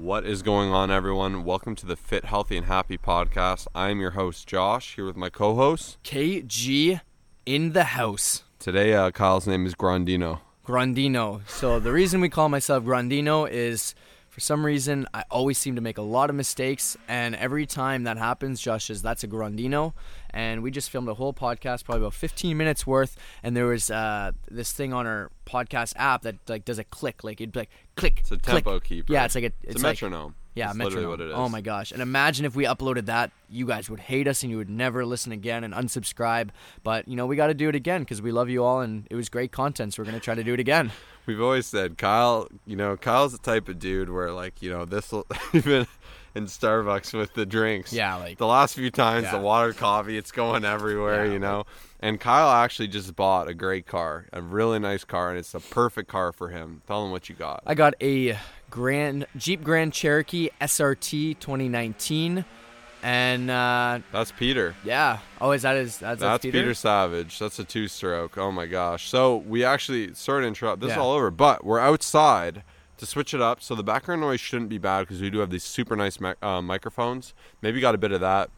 What is going on, everyone? Welcome to the Fit, Healthy, and Happy podcast. I am your host, Josh, here with my co host. KG in the house. Today, uh, Kyle's name is Grandino. Grandino. So the reason we call myself Grandino is for some reason I always seem to make a lot of mistakes, and every time that happens, Josh says that's a Grandino. And we just filmed a whole podcast, probably about 15 minutes worth, and there was uh, this thing on our podcast app that like does a click, like it'd be like click. It's a click. tempo keeper. Yeah, it's like a It's, it's a like- metronome. Yeah, That's metronome. what it oh is. Oh my gosh! And imagine if we uploaded that, you guys would hate us and you would never listen again and unsubscribe. But you know, we got to do it again because we love you all and it was great content. So we're gonna try to do it again. We've always said Kyle, you know, Kyle's the type of dude where, like, you know, this will even in Starbucks with the drinks. Yeah, like the last few times the Yeah. water coffee it's going everywhere Yeah, you know and kyle actually just bought a great car a really nice car and it's the perfect car for him tell him what you got I got a Grand Jeep Grand Cherokee SRT 2019, and uh, that's peter yeah. Oh, is that his? That's, that's Peter. peter? savage that's a two stroke oh my gosh so we actually sorry to interrupt this is all over but we're outside to switch it up so the background noise shouldn't be bad because we do have these super nice mic- uh, microphones maybe got a bit of that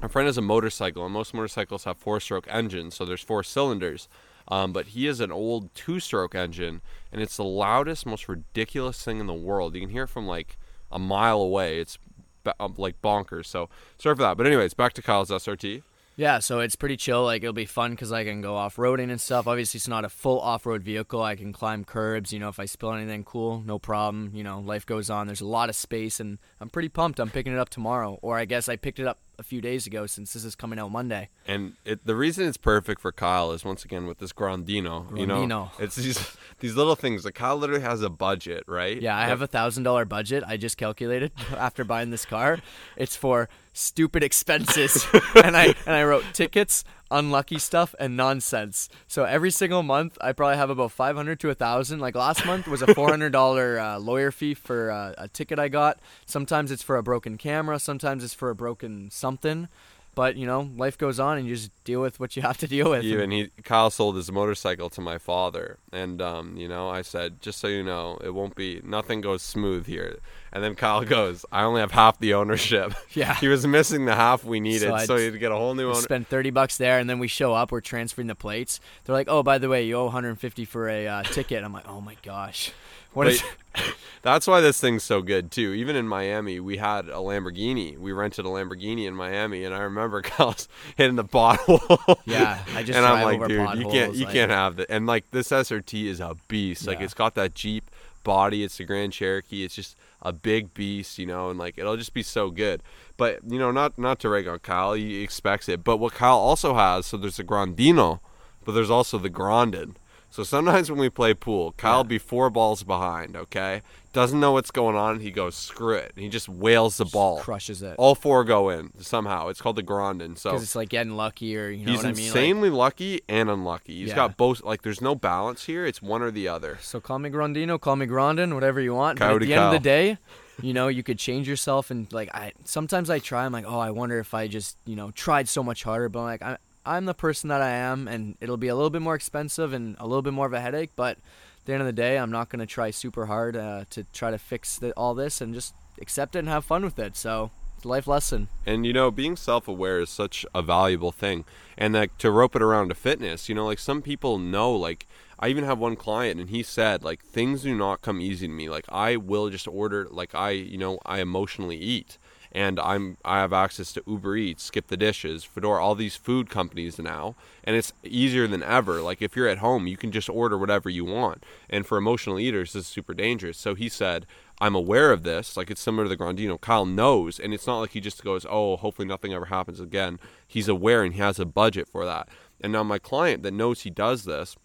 my friend has a motorcycle, and most motorcycles have four-stroke engines, so there's four cylinders. Um, but he has an old two-stroke engine, and it's the loudest, most ridiculous thing in the world. You can hear it from like a mile away. It's ba- um, like bonkers. So sorry for that. But anyways, back to Kyle's SRT. Yeah, so it's pretty chill. Like it'll be fun because I can go off roading and stuff. Obviously, it's not a full off road vehicle. I can climb curbs. You know, if I spill anything, cool, no problem. You know, life goes on. There's a lot of space, and I'm pretty pumped. I'm picking it up tomorrow, or I guess I picked it up a few days ago since this is coming out Monday. And it, the reason it's perfect for Kyle is once again with this Grandino. You know, it's these these little things. Like Kyle literally has a budget, right? Yeah, I have a thousand dollar budget. I just calculated after buying this car. It's for stupid expenses, and I and I wrote tickets, unlucky stuff, and nonsense. So every single month, I probably have about five hundred to a thousand. Like last month was a four hundred dollar uh, lawyer fee for uh, a ticket I got. Sometimes it's for a broken camera. Sometimes it's for a broken something. But you know, life goes on, and you just deal with what you have to deal with. even he Kyle sold his motorcycle to my father, and um, you know, I said, just so you know, it won't be nothing goes smooth here. And then Kyle goes, I only have half the ownership. Yeah. he was missing the half we needed, So so, he'd get a whole new owner. spend 30 bucks there and then we show up we're transferring the plates they're like oh by the way you owe 150 for a uh, ticket i'm like oh my gosh what is But that's why this thing's so good too. Even in Miami, we had a Lamborghini. We rented a Lamborghini in Miami, and I remember Kyle's hitting the bottle. Yeah, I just and I'm like, over dude, you can't, you like- can't have that. And like this SRT is a beast. Like Yeah. it's got that Jeep body. It's the Grand Cherokee. It's just a big beast, you know, and like it'll just be so good. But you know, not not to rag on Kyle, he expects it. But what Kyle also has, so there's a Grandino, but there's also the Grandin. So sometimes when we play pool, Kyle will be four balls behind. Okay, doesn't know what's going on. He goes screw it, and he just wails the ball. crushes it All four go in somehow. It's called the Grandin. So it's like getting lucky or you know he's what i mean Like, insanely lucky and unlucky. He's Yeah. got both. Like there's no balance here. It's one or the other. so call me grandino call me grandin whatever you want but at the end of the day you know you could change yourself and like i sometimes i try i'm like oh i wonder if i just you know tried so much harder but I'm like I, i'm the person that i am and it'll be a little bit more expensive and a little bit more of a headache but at the end of the day i'm not going to try super hard uh, to try to fix the, all this and just accept it and have fun with it so it's a life lesson And you know, being self-aware is such a valuable thing. And like to rope it around to fitness, you know, like some people know. Like I even have one client, and he said like things do not come easy to me. Like I will just order. Like I, you know, I emotionally eat. And I'm I have access to Uber Eats, Skip the Dishes, Foodora, all these food companies now, and it's easier than ever. Like if you're at home, you can just order whatever you want. And for emotional eaters, this is super dangerous. So he said, I'm aware of this. Like it's similar to the Grandino. Kyle knows, and it's not like he just goes, "Oh, hopefully nothing ever happens again." He's aware and he has a budget for that. And now my client that knows he does this,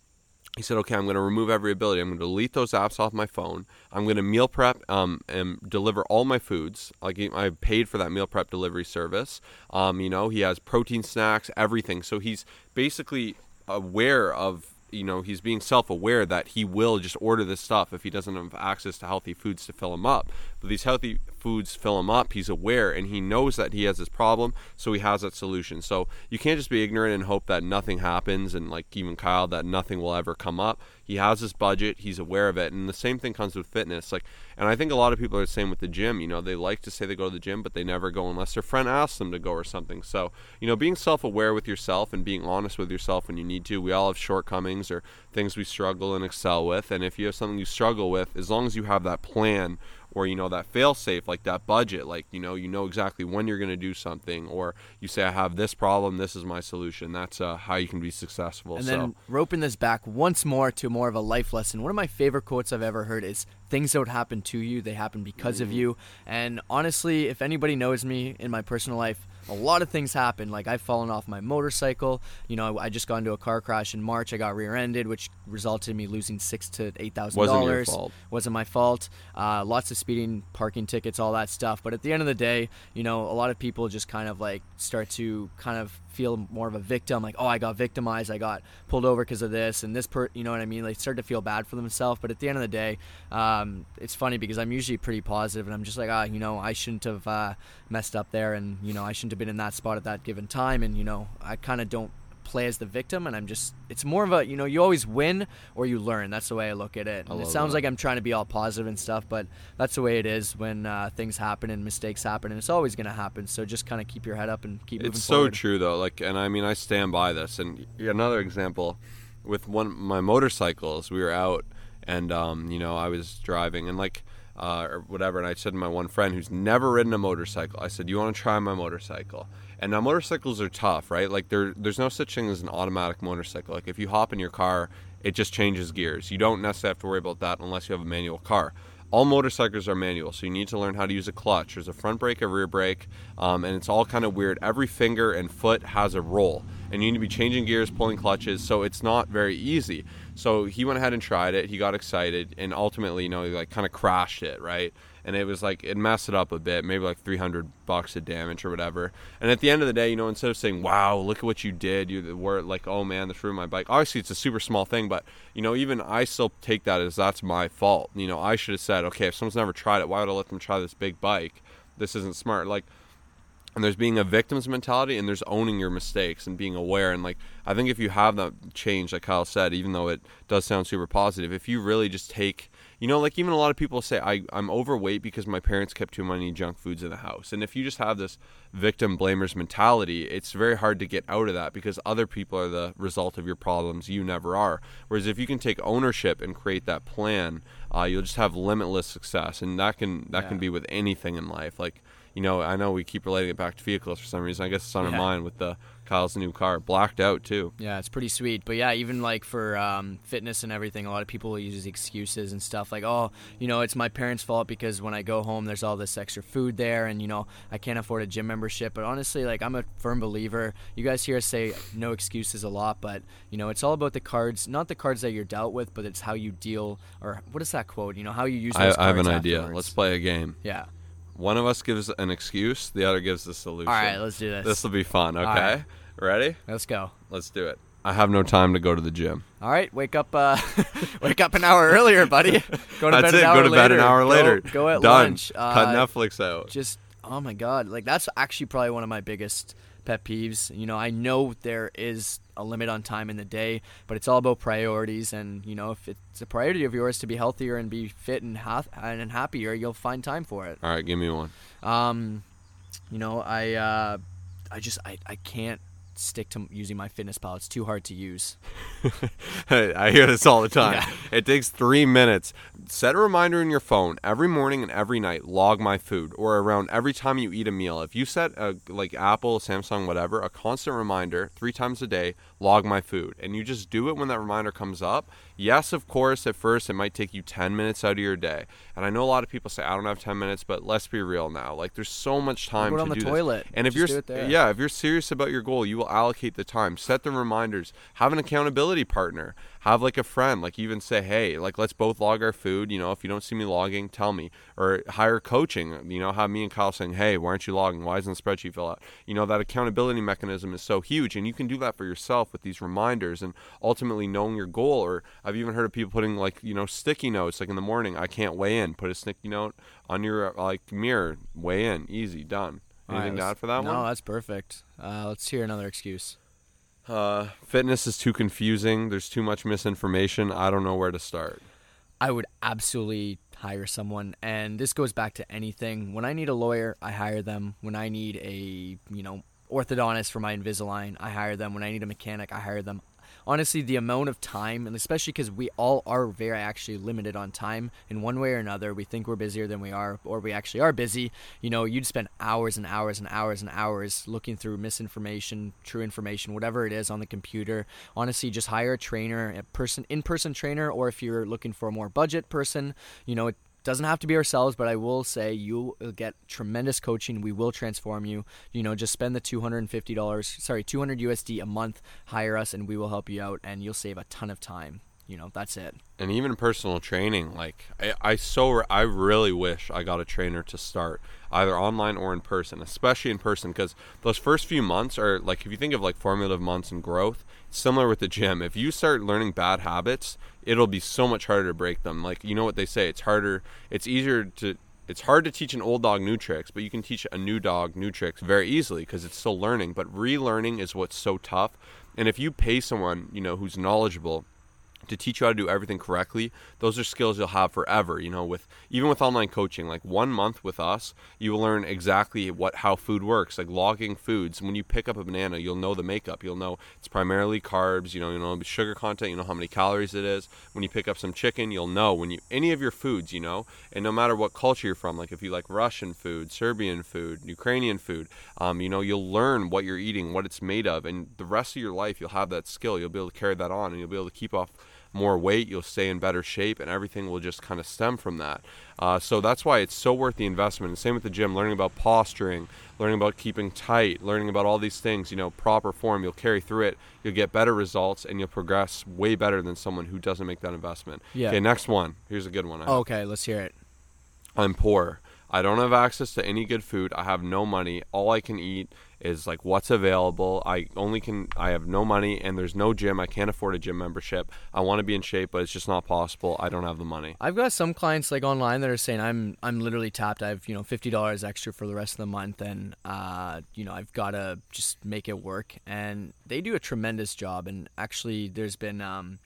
he said, "Okay, I'm going to remove every ability. I'm going to delete those apps off my phone. I'm going to meal prep um, and deliver all my foods. Like I paid for that meal prep delivery service. Um, you know, he has protein snacks, everything. So he's basically aware of." You know, he's being self aware that he will just order this stuff if he doesn't have access to healthy foods to fill him up. These healthy foods fill him up. He's aware and he knows that he has this problem, so he has that solution. So you can't just be ignorant and hope that nothing happens and like even Kyle that nothing will ever come up. He has his budget, he's aware of it. And the same thing comes with fitness. Like and I think a lot of people are the same with the gym, you know, they like to say they go to the gym, but they never go unless their friend asks them to go or something. So, you know, being self-aware with yourself and being honest with yourself when you need to. We all have shortcomings or things we struggle and excel with, and if you have something you struggle with, as long as you have that plan or you know that fail safe like that budget like you know you know exactly when you're going to do something or you say i have this problem this is my solution that's uh, how you can be successful and so. then roping this back once more to more of a life lesson one of my favorite quotes i've ever heard is things don't happen to you they happen because mm. of you and honestly if anybody knows me in my personal life a lot of things happen. Like I've fallen off my motorcycle. You know, I, I just got into a car crash in March. I got rear-ended, which resulted in me losing six to eight thousand dollars. Wasn't my fault. Uh, lots of speeding, parking tickets, all that stuff. But at the end of the day, you know, a lot of people just kind of like start to kind of feel more of a victim like oh i got victimized i got pulled over because of this and this per you know what i mean? They start to feel bad for themselves but at the end of the day um, it's funny because i'm usually pretty positive and i'm just like ah you know i shouldn't have uh, messed up there and you know i shouldn't have been in that spot at that given time and you know i kind of don't play as the victim and I'm just it's more of a you know you always win or you learn. That's the way I look at it. And it sounds that. like I'm trying to be all positive and stuff but that's the way it is when uh, things happen and mistakes happen and it's always going to happen. So just kind of keep your head up and keep it's so true though. Like and I mean I stand by this. And another example with one my motorcycles we were out and um, you know I was driving and like uh, or whatever and I said to my one friend who's never ridden a motorcycle I said you want to try my motorcycle and now motorcycles are tough, right? Like there, there's no such thing as an automatic motorcycle. Like if you hop in your car, it just changes gears. You don't necessarily have to worry about that unless you have a manual car. All motorcycles are manual, so you need to learn how to use a clutch. There's a front brake, a rear brake, um, and it's all kind of weird. Every finger and foot has a role, and you need to be changing gears, pulling clutches, so it's not very easy. So he went ahead and tried it. He got excited, and ultimately, you know, he like kind of crashed it, right? And it was like it messed it up a bit, maybe like 300 bucks of damage or whatever. And at the end of the day, you know, instead of saying, "Wow, look at what you did," you were like, "Oh man, this ruined my bike." Obviously, it's a super small thing, but you know, even I still take that as that's my fault. You know, I should have said, "Okay, if someone's never tried it, why would I let them try this big bike? This isn't smart." Like and there's being a victim's mentality and there's owning your mistakes and being aware and like i think if you have that change like kyle said even though it does sound super positive if you really just take you know, like even a lot of people say I, I'm overweight because my parents kept too many junk foods in the house. And if you just have this victim blamers mentality, it's very hard to get out of that because other people are the result of your problems. You never are. Whereas if you can take ownership and create that plan, uh, you'll just have limitless success. And that can that yeah. can be with anything in life. Like you know, I know we keep relating it back to vehicles for some reason. I guess it's on yeah. our mind with the Kyle's new car, blacked out too. Yeah, it's pretty sweet. But yeah, even like for um, fitness and everything, a lot of people use excuses and stuff like, oh, you know, it's my parents' fault because when I go home, there's all this extra food there, and you know, I can't afford a gym membership. But honestly, like I'm a firm believer. You guys hear us say no excuses a lot, but you know, it's all about the cards, not the cards that you're dealt with, but it's how you deal, or what is that quote? You know, how you use. I, I have an idea. Let's play a game. Yeah. One of us gives an excuse, the other gives the solution. All right, let's do this. This will be fun. Okay, right. ready? Let's go. Let's do it. I have no time to go to the gym. All right, wake up. Uh, wake up an hour earlier, buddy. Go to that's bed it. go to bed an hour later. Go, go at Done. lunch. Uh, Cut Netflix out. Just oh my god, like that's actually probably one of my biggest pet peeves. You know, I know there is a limit on time in the day, but it's all about priorities. And you know, if it's a priority of yours to be healthier and be fit and ha- and happier, you'll find time for it. All right, give me one. Um, you know, I uh, I just I, I can't stick to using MyFitnessPal. It's too hard to use. I hear this all the time. Yeah. It takes three minutes. Set a reminder in your phone every morning and every night. Log my food, or around every time you eat a meal. If you set a like Apple, Samsung, whatever, a constant reminder three times a day. Log my food, and you just do it when that reminder comes up. Yes, of course, at first it might take you 10 minutes out of your day. And I know a lot of people say, I don't have 10 minutes, but let's be real now. Like, there's so much time to on the do toilet. And if you're, yeah, if you're serious about your goal, you will allocate the time. Set the reminders. Have an accountability partner have like a friend like even say hey like let's both log our food you know if you don't see me logging tell me or hire coaching you know have me and kyle saying hey why aren't you logging why isn't the spreadsheet fill out you know that accountability mechanism is so huge and you can do that for yourself with these reminders and ultimately knowing your goal or I've even heard of people putting like you know sticky notes like in the morning. I can't weigh in. Put a sticky note on your like mirror. Weigh in. Easy. Done. All right, Anything to add for that one? no, that's perfect. Uh, let's hear another excuse. Uh, fitness is too confusing. There's too much misinformation. I don't know where to start. I would absolutely hire someone and this goes back to anything. When I need a lawyer, I hire them. When I need a, you know, orthodontist for my Invisalign, I hire them. When I need a mechanic, I hire them. Honestly, the amount of time, and especially because we all are very actually limited on time in one way or another, we think we're busier than we are, or we actually are busy. You know, you'd spend hours and hours and hours and hours looking through misinformation, true information, whatever it is on the computer. Honestly, just hire a trainer, a person, in-person trainer, or if you're looking for a more budget person, you know, doesn't have to be ourselves, but I will say you will get tremendous coaching. We will transform you. You know, just spend the two hundred and fifty dollars, sorry, two hundred USD a month. Hire us, and we will help you out, and you'll save a ton of time. You know, that's it. and even personal training like I, I so I really wish I got a trainer to start either online or in person especially in person because those first few months are like if you think of like formative months and growth similar with the gym if you start learning bad habits it'll be so much harder to break them like you know what they say it's harder it's easier to it's hard to teach an old dog new tricks, but you can teach a new dog new tricks very easily because it's still learning. But relearning is what's so tough. And if you pay someone, you know, who's knowledgeable to teach you how to do everything correctly those are skills you'll have forever you know with even with online coaching like one month with us you will learn exactly what how food works like logging foods. When you pick up a banana you'll know the makeup. You'll know it's primarily carbs you know you know sugar content you know how many calories it is. When you pick up some chicken you'll know when you any of your foods you know. And no matter what culture you're from like if you like russian food serbian food ukrainian food um, you know you'll learn what you're eating what it's made of. And the rest of your life you'll have that skill. You'll be able to carry that on and you'll be able to keep off more weight, you'll stay in better shape, and everything will just kind of stem from that. Uh, so that's why it's so worth the investment. And same with the gym, learning about posturing, learning about keeping tight, learning about all these things, you know, proper form. You'll carry through it, you'll get better results, and you'll progress way better than someone who doesn't make that investment. Yeah. Okay, next one. Here's a good one. Okay, let's hear it. I'm poor. I don't have access to any good food. I have no money. All I can eat is like what's available. I only can I have no money and there's no gym. I can't afford a gym membership. I want to be in shape, but it's just not possible. I don't have the money. I've got some clients like online that are saying I'm I'm literally tapped. I have you know fifty dollars extra for the rest of the month, and uh, you know I've got to just make it work. And they do a tremendous job. And actually, there's been um,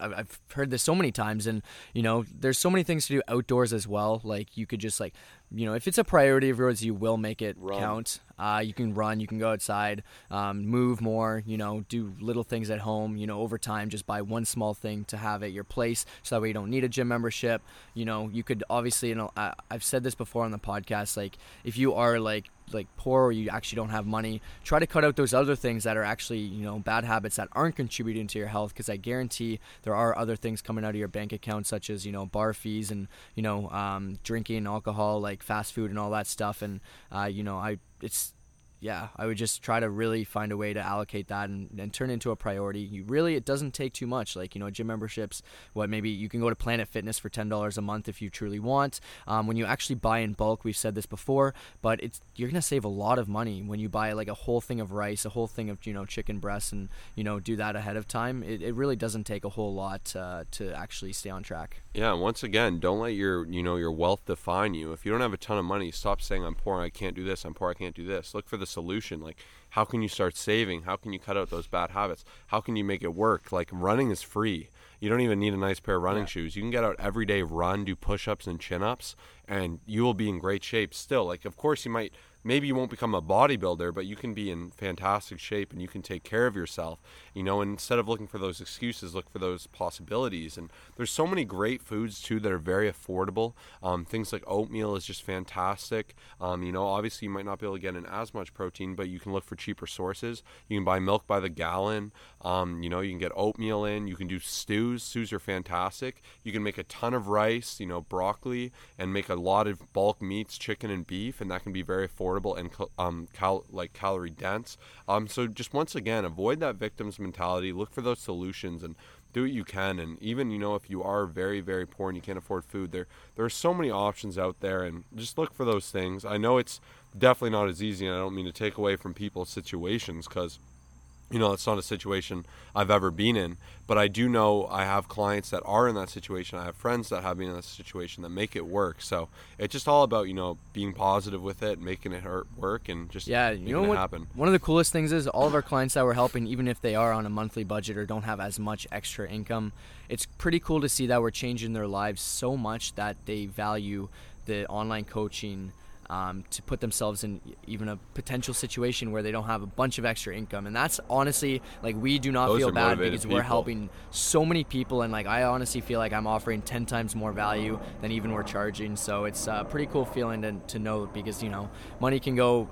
I've heard this so many times, and you know there's so many things to do outdoors as well. Like you could just like you know if it's a priority of yours, you will make it Run. count. Uh, you can run, you can go outside, um, move more, you know, do little things at home, you know, over time, just buy one small thing to have at your place so that way you don't need a gym membership. You know, you could obviously, you know, I, I've said this before on the podcast, like if you are like, like poor or you actually don't have money, try to cut out those other things that are actually, you know, bad habits that aren't contributing to your health because I guarantee there are other things coming out of your bank account such as, you know, bar fees and, you know, um, drinking alcohol, like fast food and all that stuff. And, uh, you know, I, it's, yeah, I would just try to really find a way to allocate that and, and turn into a priority. You really, it doesn't take too much. Like, you know, gym memberships, what maybe you can go to Planet Fitness for $10 a month if you truly want. Um, when you actually buy in bulk, we've said this before, but it's, you're going to save a lot of money when you buy like a whole thing of rice, a whole thing of, you know, chicken breasts and, you know, do that ahead of time. It, it really doesn't take a whole lot uh, to actually stay on track. Yeah, once again, don't let your you know your wealth define you. If you don't have a ton of money, stop saying I'm poor, I can't do this, I'm poor, I can't do this. Look for the solution. Like how can you start saving? How can you cut out those bad habits? How can you make it work? Like running is free. You don't even need a nice pair of running Yeah. shoes. You can get out every day, run, do push-ups and chin-ups, and you will be in great shape still. Like of course you might maybe you won't become a bodybuilder, but you can be in fantastic shape and you can take care of yourself. You know, instead of looking for those excuses, look for those possibilities. And there's so many great foods too that are very affordable. Um, things like oatmeal is just fantastic. Um, you know, obviously you might not be able to get in as much protein, but you can look for cheaper sources. You can buy milk by the gallon. Um, you know, you can get oatmeal in. You can do stews. Stews are fantastic. You can make a ton of rice. You know, broccoli, and make a lot of bulk meats, chicken and beef, and that can be very affordable and um, cal- like calorie dense. Um, so just once again, avoid that victim's mentality. Look for those solutions and do what you can. And even you know if you are very very poor and you can't afford food, there there are so many options out there, and just look for those things. I know it's definitely not as easy, and I don't mean to take away from people's situations because you know, it's not a situation I've ever been in, but I do know I have clients that are in that situation. I have friends that have been in that situation that make it work. So it's just all about you know being positive with it, making it work, and just Yeah, you know what? happen. One of the coolest things is all of our clients that we're helping, even if they are on a monthly budget or don't have as much extra income, it's pretty cool to see that we're changing their lives so much that they value the online coaching. Um, to put themselves in even a potential situation where they don't have a bunch of extra income, and that's honestly like we do not Those feel bad because we're helping so many people, and like I honestly feel like I'm offering ten times more value than even we're charging. So it's a pretty cool feeling to, to know because you know money can go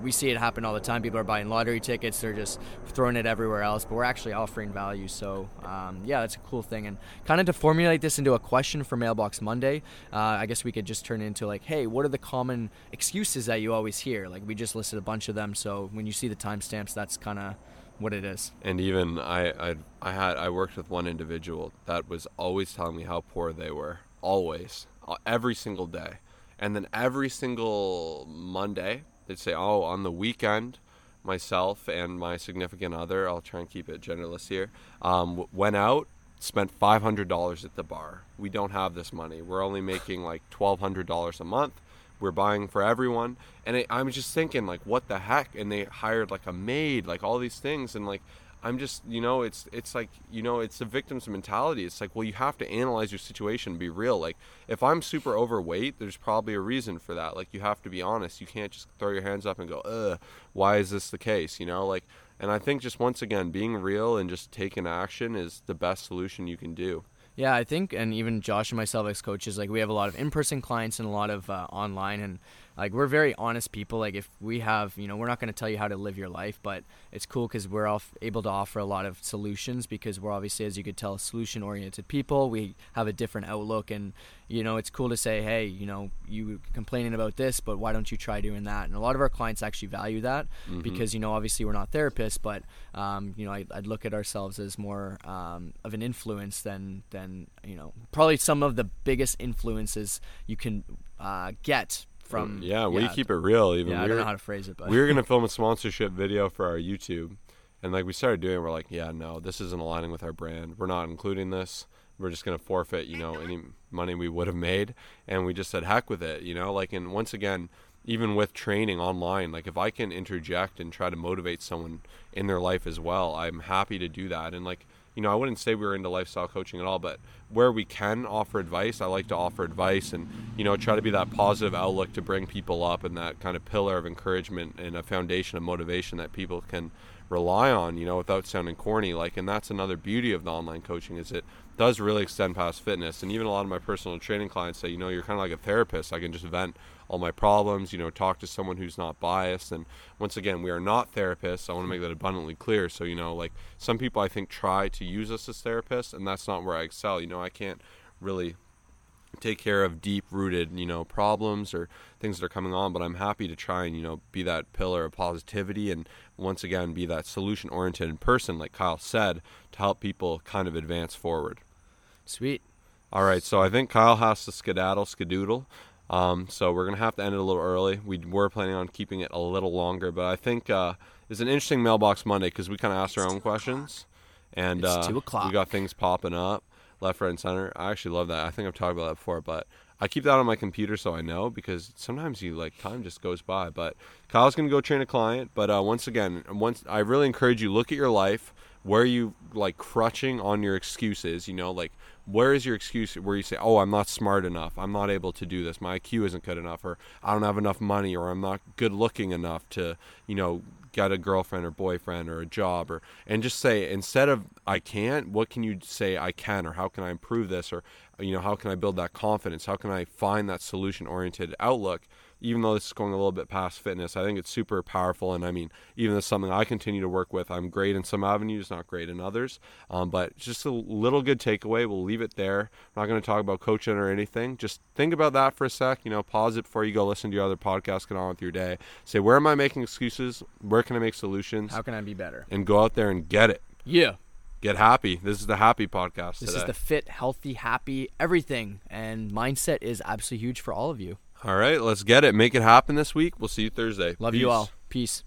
we see it happen all the time. People are buying lottery tickets; they're just throwing it everywhere else. But we're actually offering value, so um, yeah, that's a cool thing. And kind of to formulate this into a question for Mailbox Monday, uh, I guess we could just turn it into like, hey, what are the common excuses that you always hear? Like we just listed a bunch of them. So when you see the timestamps, that's kind of what it is. And even I, I, I had I worked with one individual that was always telling me how poor they were, always, uh, every single day, and then every single Monday they'd say, "Oh, on the weekend, myself and my significant other, I'll try and keep it genderless here, um, went out." Spent five hundred dollars at the bar. We don't have this money. We're only making like twelve hundred dollars a month we're buying for everyone and i'm just thinking like what the heck and they hired like a maid like all these things and like i'm just you know it's it's like you know it's the victim's mentality. It's like well you have to analyze your situation and be real. Like if i'm super overweight there's probably a reason for that. Like you have to be honest. You can't just throw your hands up and go ugh why is this the case? You know like and i think just once again being real and just taking action is the best solution you can do. Yeah, I think, and even Josh and myself as coaches, like we have a lot of in-person clients and a lot of uh, online, and like we're very honest people. Like if we have, you know, we're not going to tell you how to live your life, but it's cool because we're all able to offer a lot of solutions because we're obviously, as you could tell, solution-oriented people. We have a different outlook, and you know, it's cool to say, hey, you know, you complaining about this, but why don't you try doing that? And a lot of our clients actually value that because you know, obviously, we're not therapists, but um, you know, I, I'd look at ourselves as more um, of an influence than than you know, probably some of the biggest influences you can uh, get from. yeah we keep it real even Yeah, I we're, don't know how to phrase it, but we were gonna film a sponsorship video for our YouTube, and like we started doing, it, we're like, yeah, no, this isn't aligning with our brand. We're not including this. We're just gonna forfeit, you know, any money we would have made, and we just said heck with it, you know. Like, and once again, even with training online, like if I can interject and try to motivate someone in their life as well, I'm happy to do that. And like, you know, I wouldn't say we were into lifestyle coaching at all, but where we can offer advice, I like to offer advice and, you know, try to be that positive outlook to bring people up and that kind of pillar of encouragement and a foundation of motivation that people can rely on, you know, without sounding corny. Like, and that's another beauty of the online coaching is it does really extend past fitness. And even a lot of my personal training clients say, you know, you're kind of like a therapist. I can just vent all my problems, you know, talk to someone who's not biased. And once again, we are not therapists. I want to make that abundantly clear. So, you know, like some people I think try to use us as therapists, and that's not where I excel. You know, I can't really take care of deep rooted you know problems or things that are coming on but i'm happy to try and you know be that pillar of positivity and once again be that solution oriented person like kyle said to help people kind of advance forward. Sweet. all right so i think kyle has to skedaddle skedoodle. Um, so we're gonna have to end it a little early. We were planning on keeping it a little longer but i think uh, it's an interesting mailbox monday because we kind of asked our own questions. And It's uh, two o'clock. we got things popping up left, right, and center. I actually love that. I think I've talked about that before, but I keep that on my computer so I know because sometimes you like time just goes by. But Kyle's gonna go train a client. But uh, once again, once I really encourage you look at your life. Where you like crutching on your excuses? You know, like where is your excuse where you say, "Oh, I'm not smart enough. I'm not able to do this. My IQ isn't good enough, or I don't have enough money, or I'm not good looking enough to, you know, get a girlfriend or boyfriend or a job or and just say instead of I can't, what can you say I can or how can I improve this? or you know how can I build that confidence? How can I find that solution oriented outlook? Even though this is going a little bit past fitness, I think it's super powerful. And I mean, even as something I continue to work with, I'm great in some avenues, not great in others. Um, but just a little good takeaway. We'll leave it there. I'm not going to talk about coaching or anything. Just think about that for a sec. You know, pause it before you go listen to your other podcast get on with your day. Say, where am I making excuses? Where can I make solutions? How can I be better? and go out there and get it. Yeah. Get happy. This is the happy podcast This today. is the fit, healthy, happy, everything. And mindset is absolutely huge for all of you. All right, let's get it. Make it happen this week. We'll see you Thursday. Love you all. Peace.